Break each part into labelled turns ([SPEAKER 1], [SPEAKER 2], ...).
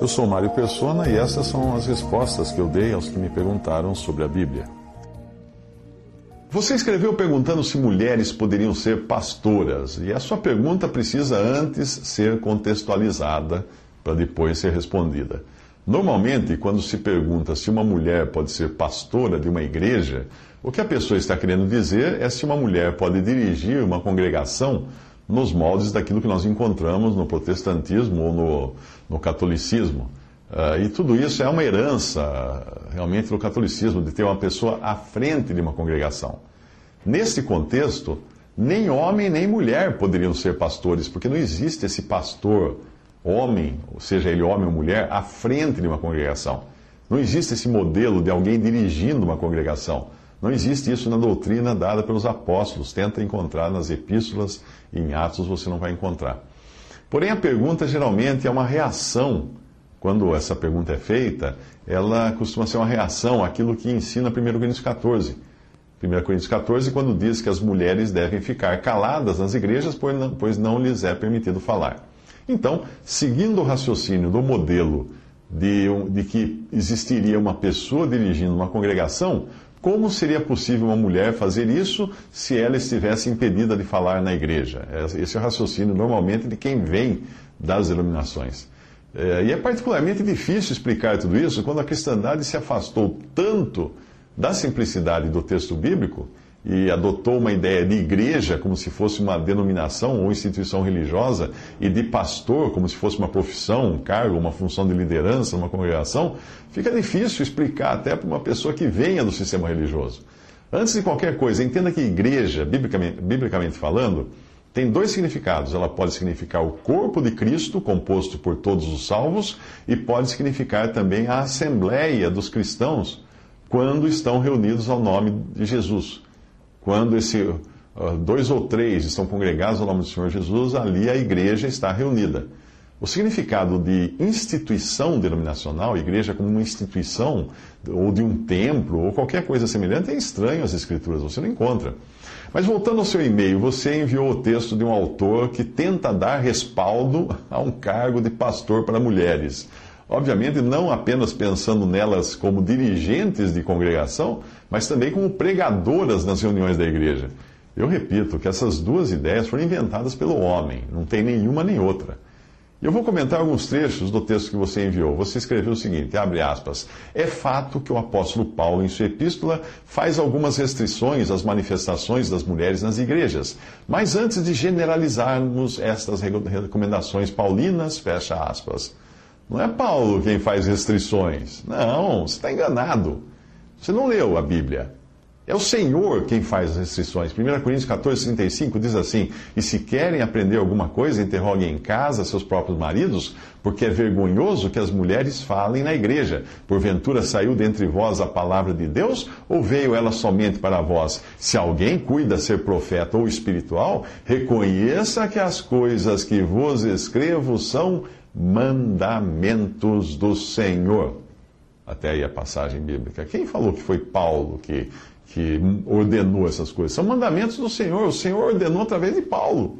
[SPEAKER 1] Eu sou Mário Persona e essas são as respostas que eu dei aos que me perguntaram sobre a Bíblia. Você escreveu perguntando se mulheres poderiam ser pastoras, e a sua pergunta precisa antes ser contextualizada para depois ser respondida. Normalmente, quando se pergunta se uma mulher pode ser pastora de uma igreja, o que a pessoa está querendo dizer é se uma mulher pode dirigir uma congregação nos moldes daquilo que nós encontramos no protestantismo ou no, no catolicismo. Uh, e tudo isso é uma herança realmente do catolicismo, de ter uma pessoa à frente de uma congregação. Nesse contexto, nem homem nem mulher poderiam ser pastores, porque não existe esse pastor homem, ou seja ele homem ou mulher, à frente de uma congregação. Não existe esse modelo de alguém dirigindo uma congregação. Não existe isso na doutrina dada pelos apóstolos. Tenta encontrar nas epístolas em Atos você não vai encontrar. Porém, a pergunta geralmente é uma reação. Quando essa pergunta é feita, ela costuma ser uma reação àquilo que ensina 1 Coríntios 14. 1 Coríntios 14, quando diz que as mulheres devem ficar caladas nas igrejas, pois não, pois não lhes é permitido falar. Então, seguindo o raciocínio do modelo de, de que existiria uma pessoa dirigindo uma congregação, como seria possível uma mulher fazer isso se ela estivesse impedida de falar na igreja? Esse é o raciocínio normalmente de quem vem das denominações. É, e é particularmente difícil explicar tudo isso quando a cristandade se afastou tanto da simplicidade do texto bíblico e adotou uma ideia de igreja como se fosse uma denominação ou instituição religiosa e de pastor como se fosse uma profissão, um cargo, uma função de liderança numa congregação, fica difícil explicar até para uma pessoa que venha do sistema religioso. Antes de qualquer coisa, entenda que igreja, biblicamente, biblicamente falando, tem dois significados. Ela pode significar o corpo de Cristo, composto por todos os salvos, e pode significar também a assembleia dos cristãos quando estão reunidos ao nome de Jesus. Quando esse dois ou três estão congregados ao nome do Senhor Jesus, ali a igreja está reunida. O significado de instituição denominacional, igreja como uma instituição, ou de um templo, ou qualquer coisa semelhante, é estranho às Escrituras, você não encontra. Mas voltando ao seu e-mail, você enviou o texto de um autor que tenta dar respaldo a um cargo de pastor para mulheres. Obviamente, não apenas pensando nelas como dirigentes de congregação, mas também como pregadoras nas reuniões da igreja. Eu repito que essas duas ideias foram inventadas pelo homem, não tem nenhuma nem outra. Eu vou comentar alguns trechos do texto que você enviou. Você escreveu o seguinte, abre aspas, é fato que o apóstolo Paulo, em sua epístola, faz algumas restrições às manifestações das mulheres nas igrejas. Mas antes de generalizarmos estas recomendações paulinas, fecha aspas, não é Paulo quem faz restrições. Não, você está enganado. Você não leu a Bíblia. É o Senhor quem faz as restrições. 1 Coríntios 14, 35 diz assim: E se querem aprender alguma coisa, interroguem em casa seus próprios maridos, porque é vergonhoso que as mulheres falem na igreja. Porventura saiu dentre vós a palavra de Deus, ou veio ela somente para vós? Se alguém cuida ser profeta ou espiritual, reconheça que as coisas que vos escrevo são mandamentos do Senhor. Até aí a passagem bíblica. Quem falou que foi Paulo que, que ordenou essas coisas? São mandamentos do Senhor. O Senhor ordenou através de Paulo.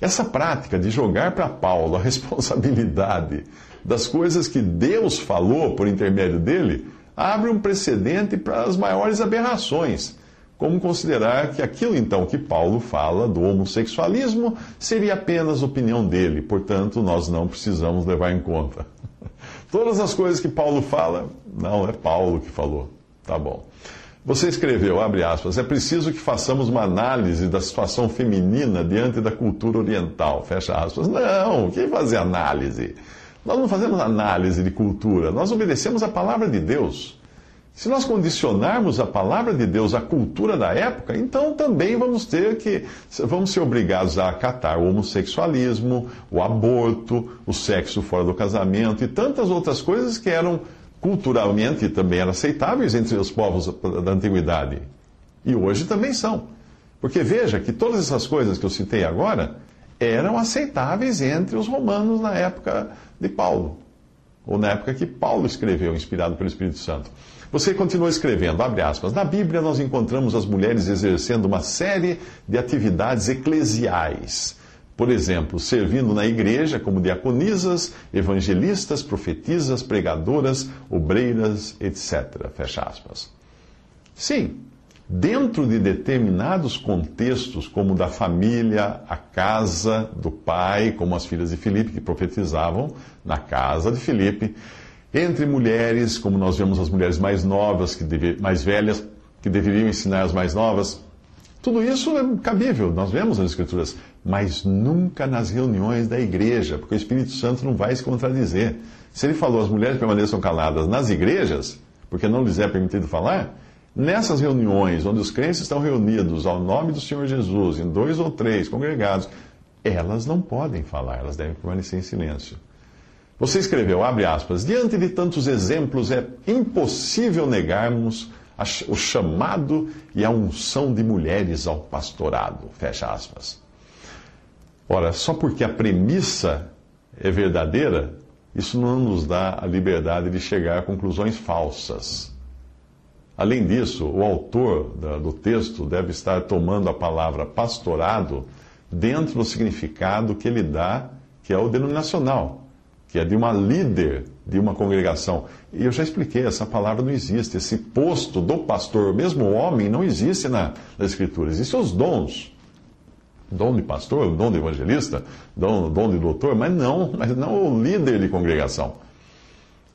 [SPEAKER 1] Essa prática de jogar para Paulo a responsabilidade das coisas que Deus falou por intermédio dele abre um precedente para as maiores aberrações como considerar que aquilo então que Paulo fala do homossexualismo seria apenas opinião dele, portanto nós não precisamos levar em conta. Todas as coisas que Paulo fala, não é Paulo que falou. Tá bom. Você escreveu, abre aspas, é preciso que façamos uma análise da situação feminina diante da cultura oriental, fecha aspas. Não, quem fazer análise? Nós não fazemos análise de cultura, nós obedecemos a palavra de Deus. Se nós condicionarmos a palavra de Deus à cultura da época, então também vamos ter que vamos ser obrigados a acatar o homossexualismo, o aborto, o sexo fora do casamento e tantas outras coisas que eram culturalmente também eram aceitáveis entre os povos da antiguidade. E hoje também são. Porque veja que todas essas coisas que eu citei agora eram aceitáveis entre os romanos na época de Paulo, ou na época que Paulo escreveu, inspirado pelo Espírito Santo. Você continua escrevendo, abre aspas. Na Bíblia nós encontramos as mulheres exercendo uma série de atividades eclesiais. Por exemplo, servindo na igreja como diaconisas, evangelistas, profetisas, pregadoras, obreiras, etc. Fecha aspas. Sim, dentro de determinados contextos, como da família, a casa do pai, como as filhas de Filipe que profetizavam na casa de Filipe, entre mulheres, como nós vemos as mulheres mais novas, que deve, mais velhas, que deveriam ensinar as mais novas. Tudo isso é cabível, nós vemos nas Escrituras, mas nunca nas reuniões da igreja, porque o Espírito Santo não vai se contradizer. Se ele falou as mulheres permaneçam caladas nas igrejas, porque não lhes é permitido falar, nessas reuniões onde os crentes estão reunidos ao nome do Senhor Jesus, em dois ou três congregados, elas não podem falar, elas devem permanecer em silêncio. Você escreveu, abre aspas, diante de tantos exemplos é impossível negarmos o chamado e a unção de mulheres ao pastorado, fecha aspas. Ora, só porque a premissa é verdadeira, isso não nos dá a liberdade de chegar a conclusões falsas. Além disso, o autor do texto deve estar tomando a palavra pastorado dentro do significado que ele dá, que é o denominacional que é de uma líder de uma congregação. E eu já expliquei, essa palavra não existe. Esse posto do pastor, mesmo homem, não existe na, na Escritura. Existem os dons. Dom de pastor, dom de evangelista, dom, dom de doutor, mas não, mas não o líder de congregação.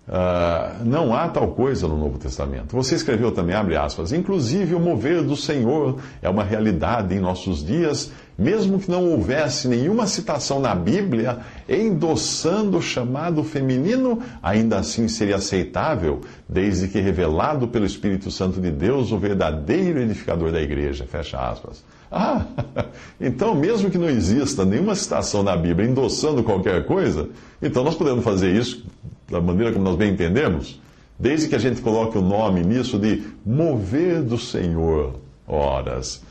[SPEAKER 1] Uh, não há tal coisa no Novo Testamento. Você escreveu também, abre aspas, inclusive o mover do Senhor é uma realidade em nossos dias, mesmo que não houvesse nenhuma citação na Bíblia endossando o chamado feminino, ainda assim seria aceitável, desde que revelado pelo Espírito Santo de Deus, o verdadeiro edificador da igreja. Fecha aspas. Ah, então mesmo que não exista nenhuma citação na Bíblia endossando qualquer coisa, então nós podemos fazer isso da maneira como nós bem entendemos, desde que a gente coloque o nome nisso de mover do Senhor, horas.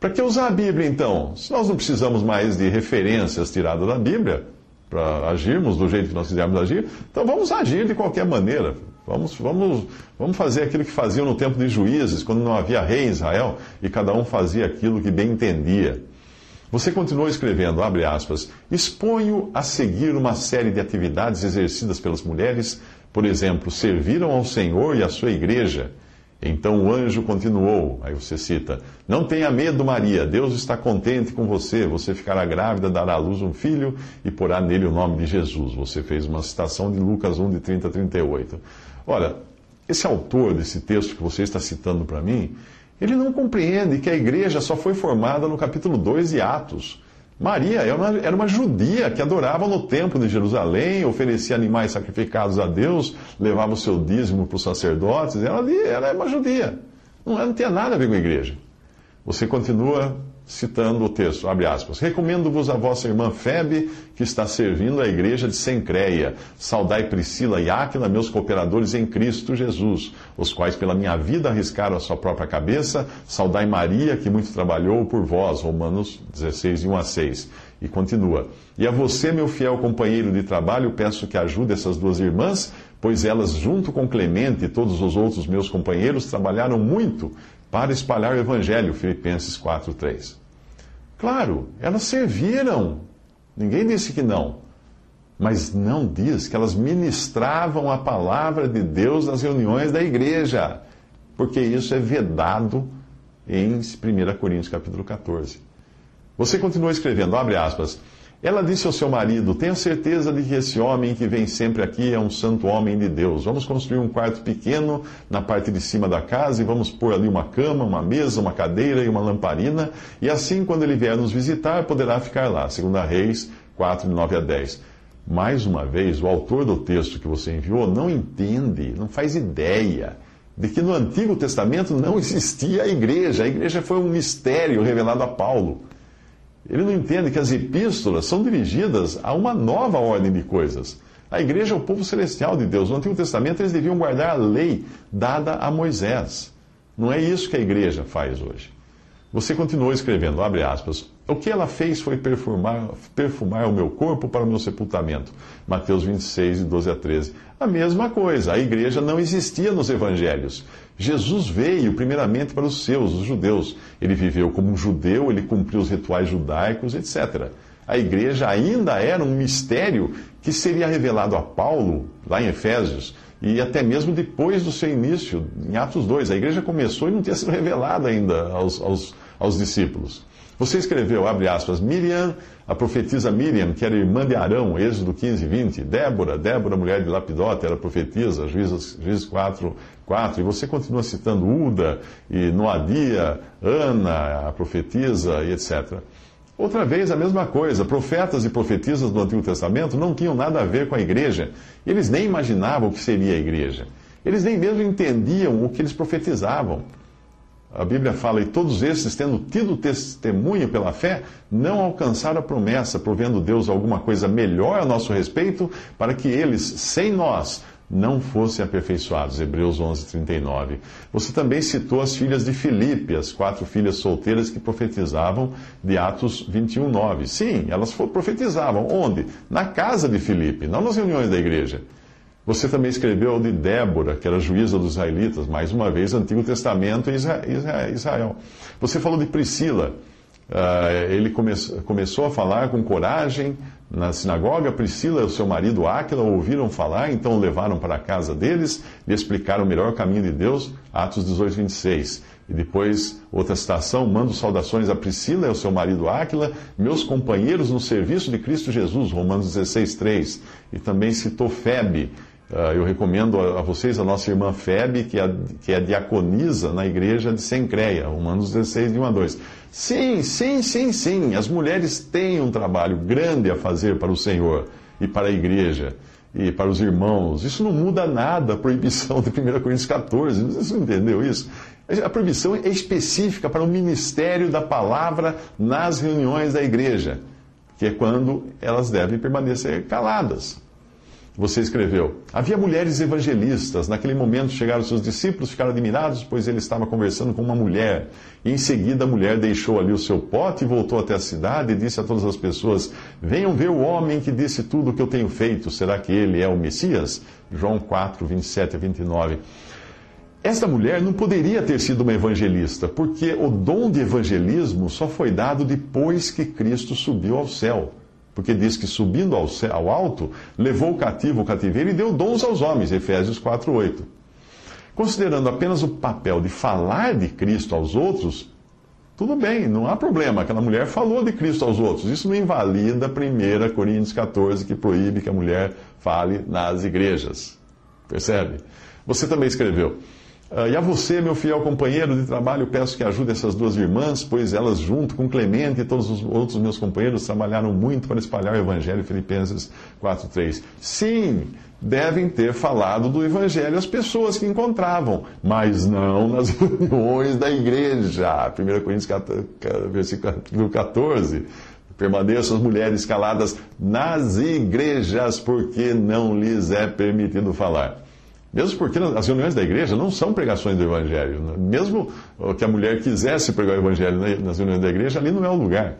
[SPEAKER 1] Para que usar a Bíblia então? Se nós não precisamos mais de referências tiradas da Bíblia para agirmos do jeito que nós quisermos agir, então vamos agir de qualquer maneira. Vamos, vamos, vamos fazer aquilo que faziam no tempo de juízes, quando não havia rei em Israel e cada um fazia aquilo que bem entendia. Você continuou escrevendo, abre aspas, exponho a seguir uma série de atividades exercidas pelas mulheres, por exemplo, serviram ao Senhor e à sua igreja. Então o anjo continuou, aí você cita, não tenha medo, Maria, Deus está contente com você, você ficará grávida, dará à luz um filho e porá nele o nome de Jesus. Você fez uma citação de Lucas 1, de 30 a 38. Ora, esse autor desse texto que você está citando para mim, ele não compreende que a igreja só foi formada no capítulo 2 de Atos. Maria era uma, era uma judia que adorava no templo de Jerusalém, oferecia animais sacrificados a Deus, levava o seu dízimo para os sacerdotes. Ela, ela é uma judia. Não, não tinha nada a ver com a igreja. Você continua citando o texto, abre aspas. Recomendo-vos a vossa irmã Febe, que está servindo a igreja de Sencreia. Saudai Priscila e Áquila, meus cooperadores em Cristo Jesus, os quais pela minha vida arriscaram a sua própria cabeça. Saudai Maria, que muito trabalhou por vós. Romanos 16, 1 a 6. E continua. E a você, meu fiel companheiro de trabalho, peço que ajude essas duas irmãs, pois elas, junto com Clemente e todos os outros meus companheiros, trabalharam muito para espalhar o Evangelho, Filipenses 4,3. Claro, elas serviram. Ninguém disse que não. Mas não diz que elas ministravam a palavra de Deus nas reuniões da igreja. Porque isso é vedado em 1 Coríntios capítulo 14. Você continua escrevendo, abre aspas. Ela disse ao seu marido: Tenho certeza de que esse homem que vem sempre aqui é um santo homem de Deus. Vamos construir um quarto pequeno na parte de cima da casa e vamos pôr ali uma cama, uma mesa, uma cadeira e uma lamparina. E assim, quando ele vier nos visitar, poderá ficar lá. Segunda Reis 4, 9 a 10. Mais uma vez, o autor do texto que você enviou não entende, não faz ideia de que no Antigo Testamento não existia a igreja. A igreja foi um mistério revelado a Paulo. Ele não entende que as epístolas são dirigidas a uma nova ordem de coisas. A igreja é o povo celestial de Deus. No Antigo Testamento eles deviam guardar a lei dada a Moisés. Não é isso que a igreja faz hoje. Você continuou escrevendo, abre aspas, o que ela fez foi perfumar, perfumar o meu corpo para o meu sepultamento. Mateus 26, de 12 a 13. A mesma coisa, a igreja não existia nos evangelhos. Jesus veio primeiramente para os seus, os judeus. Ele viveu como um judeu, ele cumpriu os rituais judaicos, etc. A igreja ainda era um mistério que seria revelado a Paulo, lá em Efésios, e até mesmo depois do seu início, em Atos 2. A igreja começou e não tinha sido revelada ainda aos, aos, aos discípulos. Você escreveu, abre aspas, Miriam, a profetisa Miriam, que era irmã de Arão, Êxodo 15, 20. Débora, Débora, mulher de Lapidote, era profetisa, Juízes, Juízes 4, 4. E você continua citando Uda, e Noadia, Ana, a profetisa, e etc. Outra vez, a mesma coisa. Profetas e profetisas do Antigo Testamento não tinham nada a ver com a igreja. Eles nem imaginavam o que seria a igreja. Eles nem mesmo entendiam o que eles profetizavam. A Bíblia fala, e todos esses, tendo tido testemunho pela fé, não alcançaram a promessa, provendo Deus alguma coisa melhor a nosso respeito, para que eles, sem nós, não fossem aperfeiçoados. Hebreus 11, 39. Você também citou as filhas de Filipe, as quatro filhas solteiras que profetizavam de Atos 21, 9. Sim, elas profetizavam. Onde? Na casa de Filipe, não nas reuniões da igreja. Você também escreveu de Débora, que era juíza dos israelitas, mais uma vez, Antigo Testamento e Israel. Você falou de Priscila. Uh, ele come começou a falar com coragem na sinagoga. Priscila e o seu marido Áquila ouviram falar, então levaram para a casa deles, lhe explicaram o melhor caminho de Deus, Atos 18, 26. E depois, outra citação, mando saudações a Priscila e ao seu marido Áquila, meus companheiros no serviço de Cristo Jesus, Romanos 16, 3. E também citou Febe, eu recomendo a, vocês a nossa irmã Febe, que é, que é diaconisa na igreja de Sencreia, Romanos 16, de 1 a 2. Sim, sim, sim, sim, as mulheres têm um trabalho grande a fazer para o Senhor e para a igreja e para os irmãos. Isso não muda nada a proibição de 1 Coríntios 14. Você entendeu isso? A proibição é específica para o ministério da palavra nas reuniões da igreja, que é quando elas devem permanecer caladas. Você escreveu: Havia mulheres evangelistas. Naquele momento chegaram seus discípulos, ficaram admirados, pois ele estava conversando com uma mulher. E em seguida a mulher deixou ali o seu pote e voltou até a cidade e disse a todas as pessoas: Venham ver o homem que disse tudo o que eu tenho feito. Será que ele é o Messias? João 4, 27 a 29. Esta mulher não poderia ter sido uma evangelista, porque o dom de evangelismo só foi dado depois que Cristo subiu ao céu porque diz que subindo ao, céu, ao alto, levou o cativo o cativeiro e deu dons aos homens, Efésios 4:8. Considerando apenas o papel de falar de Cristo aos outros, tudo bem, não há problema. Aquela mulher falou de Cristo aos outros. Isso não invalida 1 Coríntios 14, que proíbe que a mulher fale nas igrejas. Percebe? Você também escreveu. Uh, e a você, meu fiel companheiro de trabalho, peço que ajude essas duas irmãs, pois elas, junto com Clemente e todos os outros meus companheiros, trabalharam muito para espalhar o Evangelho, Filipenses 4.3. Sim, devem ter falado do Evangelho às pessoas que encontravam, mas não nas reuniões da igreja. 1 Coríntios 14, versículo 14. Permaneçam as mulheres caladas nas igrejas, porque não lhes é permitido falar. Mesmo porque as reuniões da igreja não são pregações do Evangelho. Né? Mesmo que a mulher quisesse pregar o Evangelho nas reuniões da igreja, ali não é o lugar.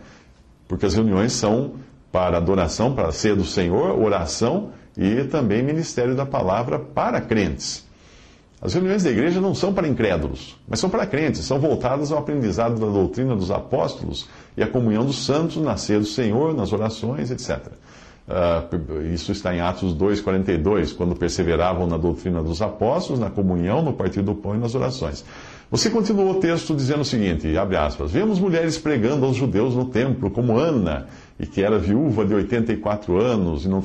[SPEAKER 1] Porque as reuniões são para adoração, para a ceia do Senhor, oração e também ministério da palavra para crentes. As reuniões da igreja não são para incrédulos, mas são para crentes, são voltadas ao aprendizado da doutrina dos apóstolos e à comunhão dos santos na ceia do Senhor, nas orações, etc. Uh, isso está em Atos 2,42, quando perseveravam na doutrina dos apóstolos, na comunhão, no partir do pão e nas orações. Você continuou o texto dizendo o seguinte, abre aspas, Vemos mulheres pregando aos judeus no templo, como Ana, e que era viúva de 84 anos e não,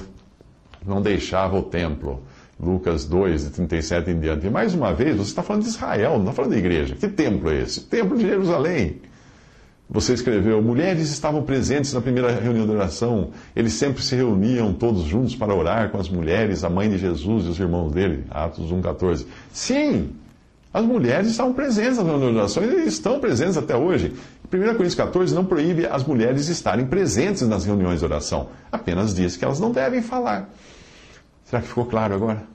[SPEAKER 1] não deixava o templo. Lucas 2, de 37 em diante. E mais uma vez, você está falando de Israel, não está falando da igreja. Que templo é esse? Templo de Jerusalém. Você escreveu: mulheres estavam presentes na primeira reunião de oração. Eles sempre se reuniam todos juntos para orar com as mulheres, a mãe de Jesus e os irmãos dele. Atos 1,14. Sim, As mulheres estavam presentes nas reuniões de oração e estão presentes até hoje. 1 Coríntios 14 não proíbe as mulheres estarem presentes nas reuniões de oração, apenas diz que elas não devem falar. Será que ficou claro agora?